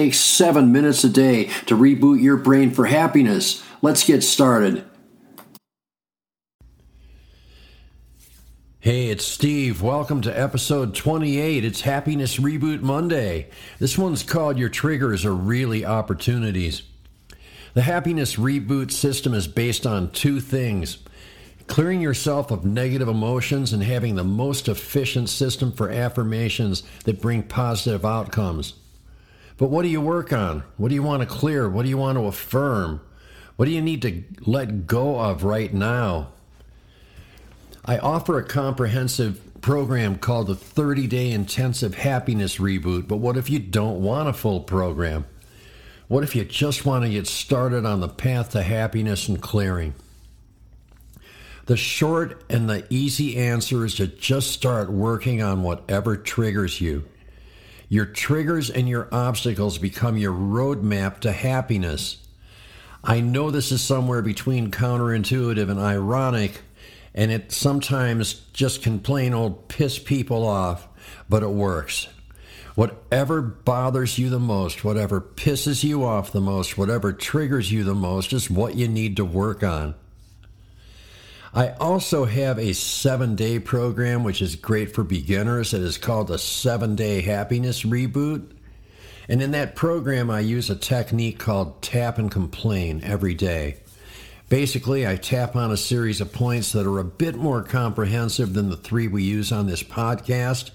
takes seven minutes a day to reboot your brain for happiness. Let's get started. Hey, it's Steve. Welcome to episode 28. It's Happiness Reboot Monday. This one's called Your Triggers Are Really Opportunities. The happiness reboot system is based on two things clearing yourself of negative emotions and having the most efficient system for affirmations that bring positive outcomes. But what do you work on? What do you want to clear? What do you want to affirm? What do you need to let go of right now? I offer a comprehensive program called the 30 Day Intensive Happiness Reboot. But what if you don't want a full program? What if you just want to get started on the path to happiness and clearing? The short and the easy answer is to just start working on whatever triggers you. Your triggers and your obstacles become your roadmap to happiness. I know this is somewhere between counterintuitive and ironic, and it sometimes just can plain old piss people off, but it works. Whatever bothers you the most, whatever pisses you off the most, whatever triggers you the most is what you need to work on. I also have a seven day program, which is great for beginners. It is called the Seven Day Happiness Reboot. And in that program, I use a technique called tap and complain every day. Basically, I tap on a series of points that are a bit more comprehensive than the three we use on this podcast,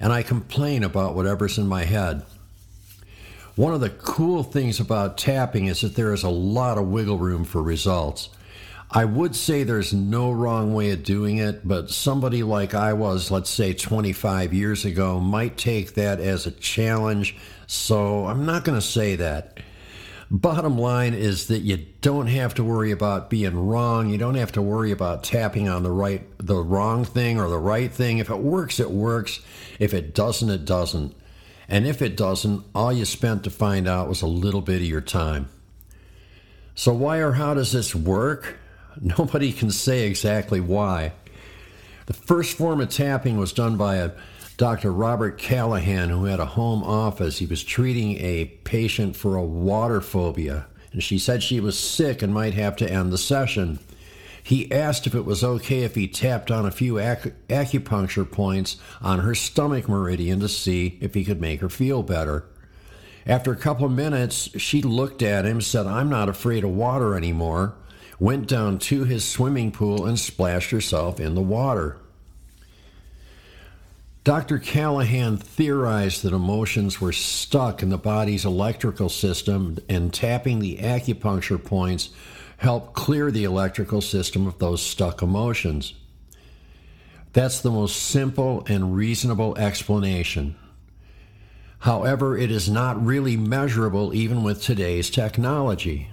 and I complain about whatever's in my head. One of the cool things about tapping is that there is a lot of wiggle room for results. I would say there's no wrong way of doing it, but somebody like I was, let's say 25 years ago, might take that as a challenge. So I'm not going to say that. Bottom line is that you don't have to worry about being wrong. You don't have to worry about tapping on the right, the wrong thing or the right thing. If it works, it works. If it doesn't, it doesn't. And if it doesn't, all you spent to find out was a little bit of your time. So, why or how does this work? Nobody can say exactly why. The first form of tapping was done by a Dr. Robert Callahan, who had a home office. He was treating a patient for a water phobia, and she said she was sick and might have to end the session. He asked if it was okay if he tapped on a few ac- acupuncture points on her stomach meridian to see if he could make her feel better. After a couple of minutes, she looked at him, said, I'm not afraid of water anymore went down to his swimming pool and splashed herself in the water. Dr. Callahan theorized that emotions were stuck in the body's electrical system, and tapping the acupuncture points helped clear the electrical system of those stuck emotions. That's the most simple and reasonable explanation. However, it is not really measurable even with today's technology.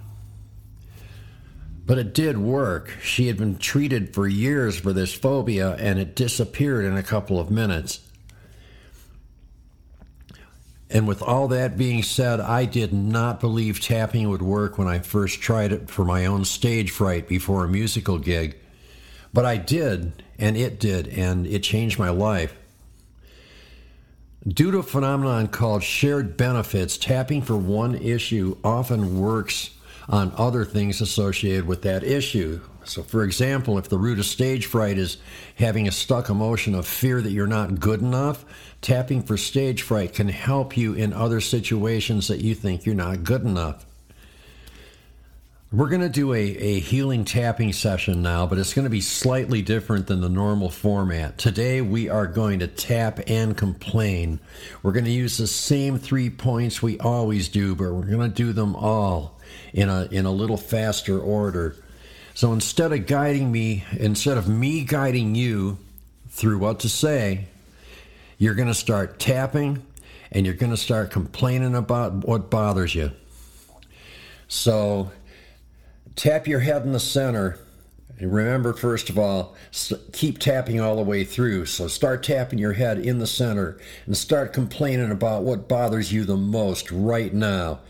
But it did work. She had been treated for years for this phobia, and it disappeared in a couple of minutes. And with all that being said, I did not believe tapping would work when I first tried it for my own stage fright before a musical gig. But I did, and it did, and it changed my life. Due to a phenomenon called shared benefits, tapping for one issue often works on other things associated with that issue. So, for example, if the root of stage fright is having a stuck emotion of fear that you're not good enough, tapping for stage fright can help you in other situations that you think you're not good enough. We're going to do a, a healing tapping session now, but it's going to be slightly different than the normal format. Today, we are going to tap and complain. We're going to use the same three points we always do, but we're going to do them all in a in a little faster order. So instead of guiding me, instead of me guiding you through what to say, you're going to start tapping and you're going to start complaining about what bothers you. So tap your head in the center. And remember, first of all, keep tapping all the way through. So start tapping your head in the center and start complaining about what bothers you the most right now.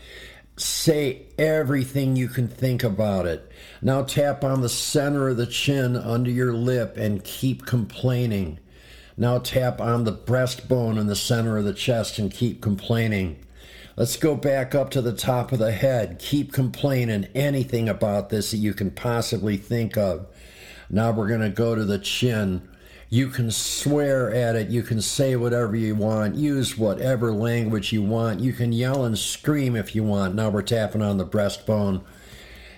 Say everything you can think about it. Now tap on the center of the chin under your lip and keep complaining. Now tap on the breastbone in the center of the chest and keep complaining. Let's go back up to the top of the head. Keep complaining anything about this that you can possibly think of. Now we're going to go to the chin. You can swear at it. You can say whatever you want. Use whatever language you want. You can yell and scream if you want. Now we're tapping on the breastbone.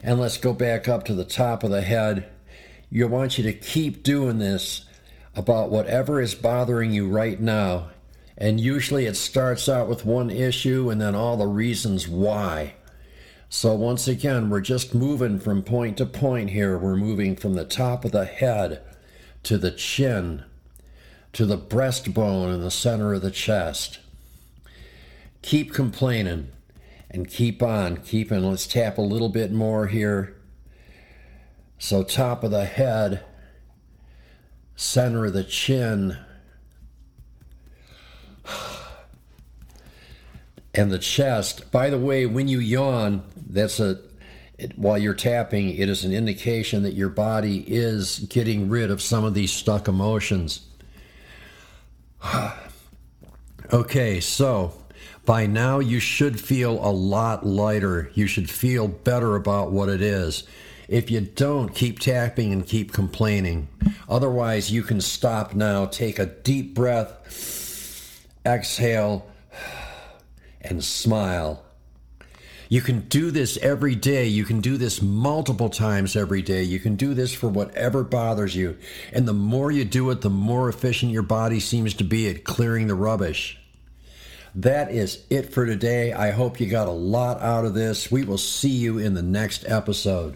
And let's go back up to the top of the head. You want you to keep doing this about whatever is bothering you right now. And usually it starts out with one issue and then all the reasons why. So, once again, we're just moving from point to point here. We're moving from the top of the head to the chin to the breastbone in the center of the chest. Keep complaining and keep on, keeping. Let's tap a little bit more here. So, top of the head center of the chin, and the chest. By the way, when you yawn, that's a it, while you're tapping, it is an indication that your body is getting rid of some of these stuck emotions. okay, so by now you should feel a lot lighter. You should feel better about what it is. If you don't, keep tapping and keep complaining. Otherwise, you can stop now, take a deep breath, exhale, and smile. You can do this every day. You can do this multiple times every day. You can do this for whatever bothers you. And the more you do it, the more efficient your body seems to be at clearing the rubbish. That is it for today. I hope you got a lot out of this. We will see you in the next episode.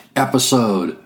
episode.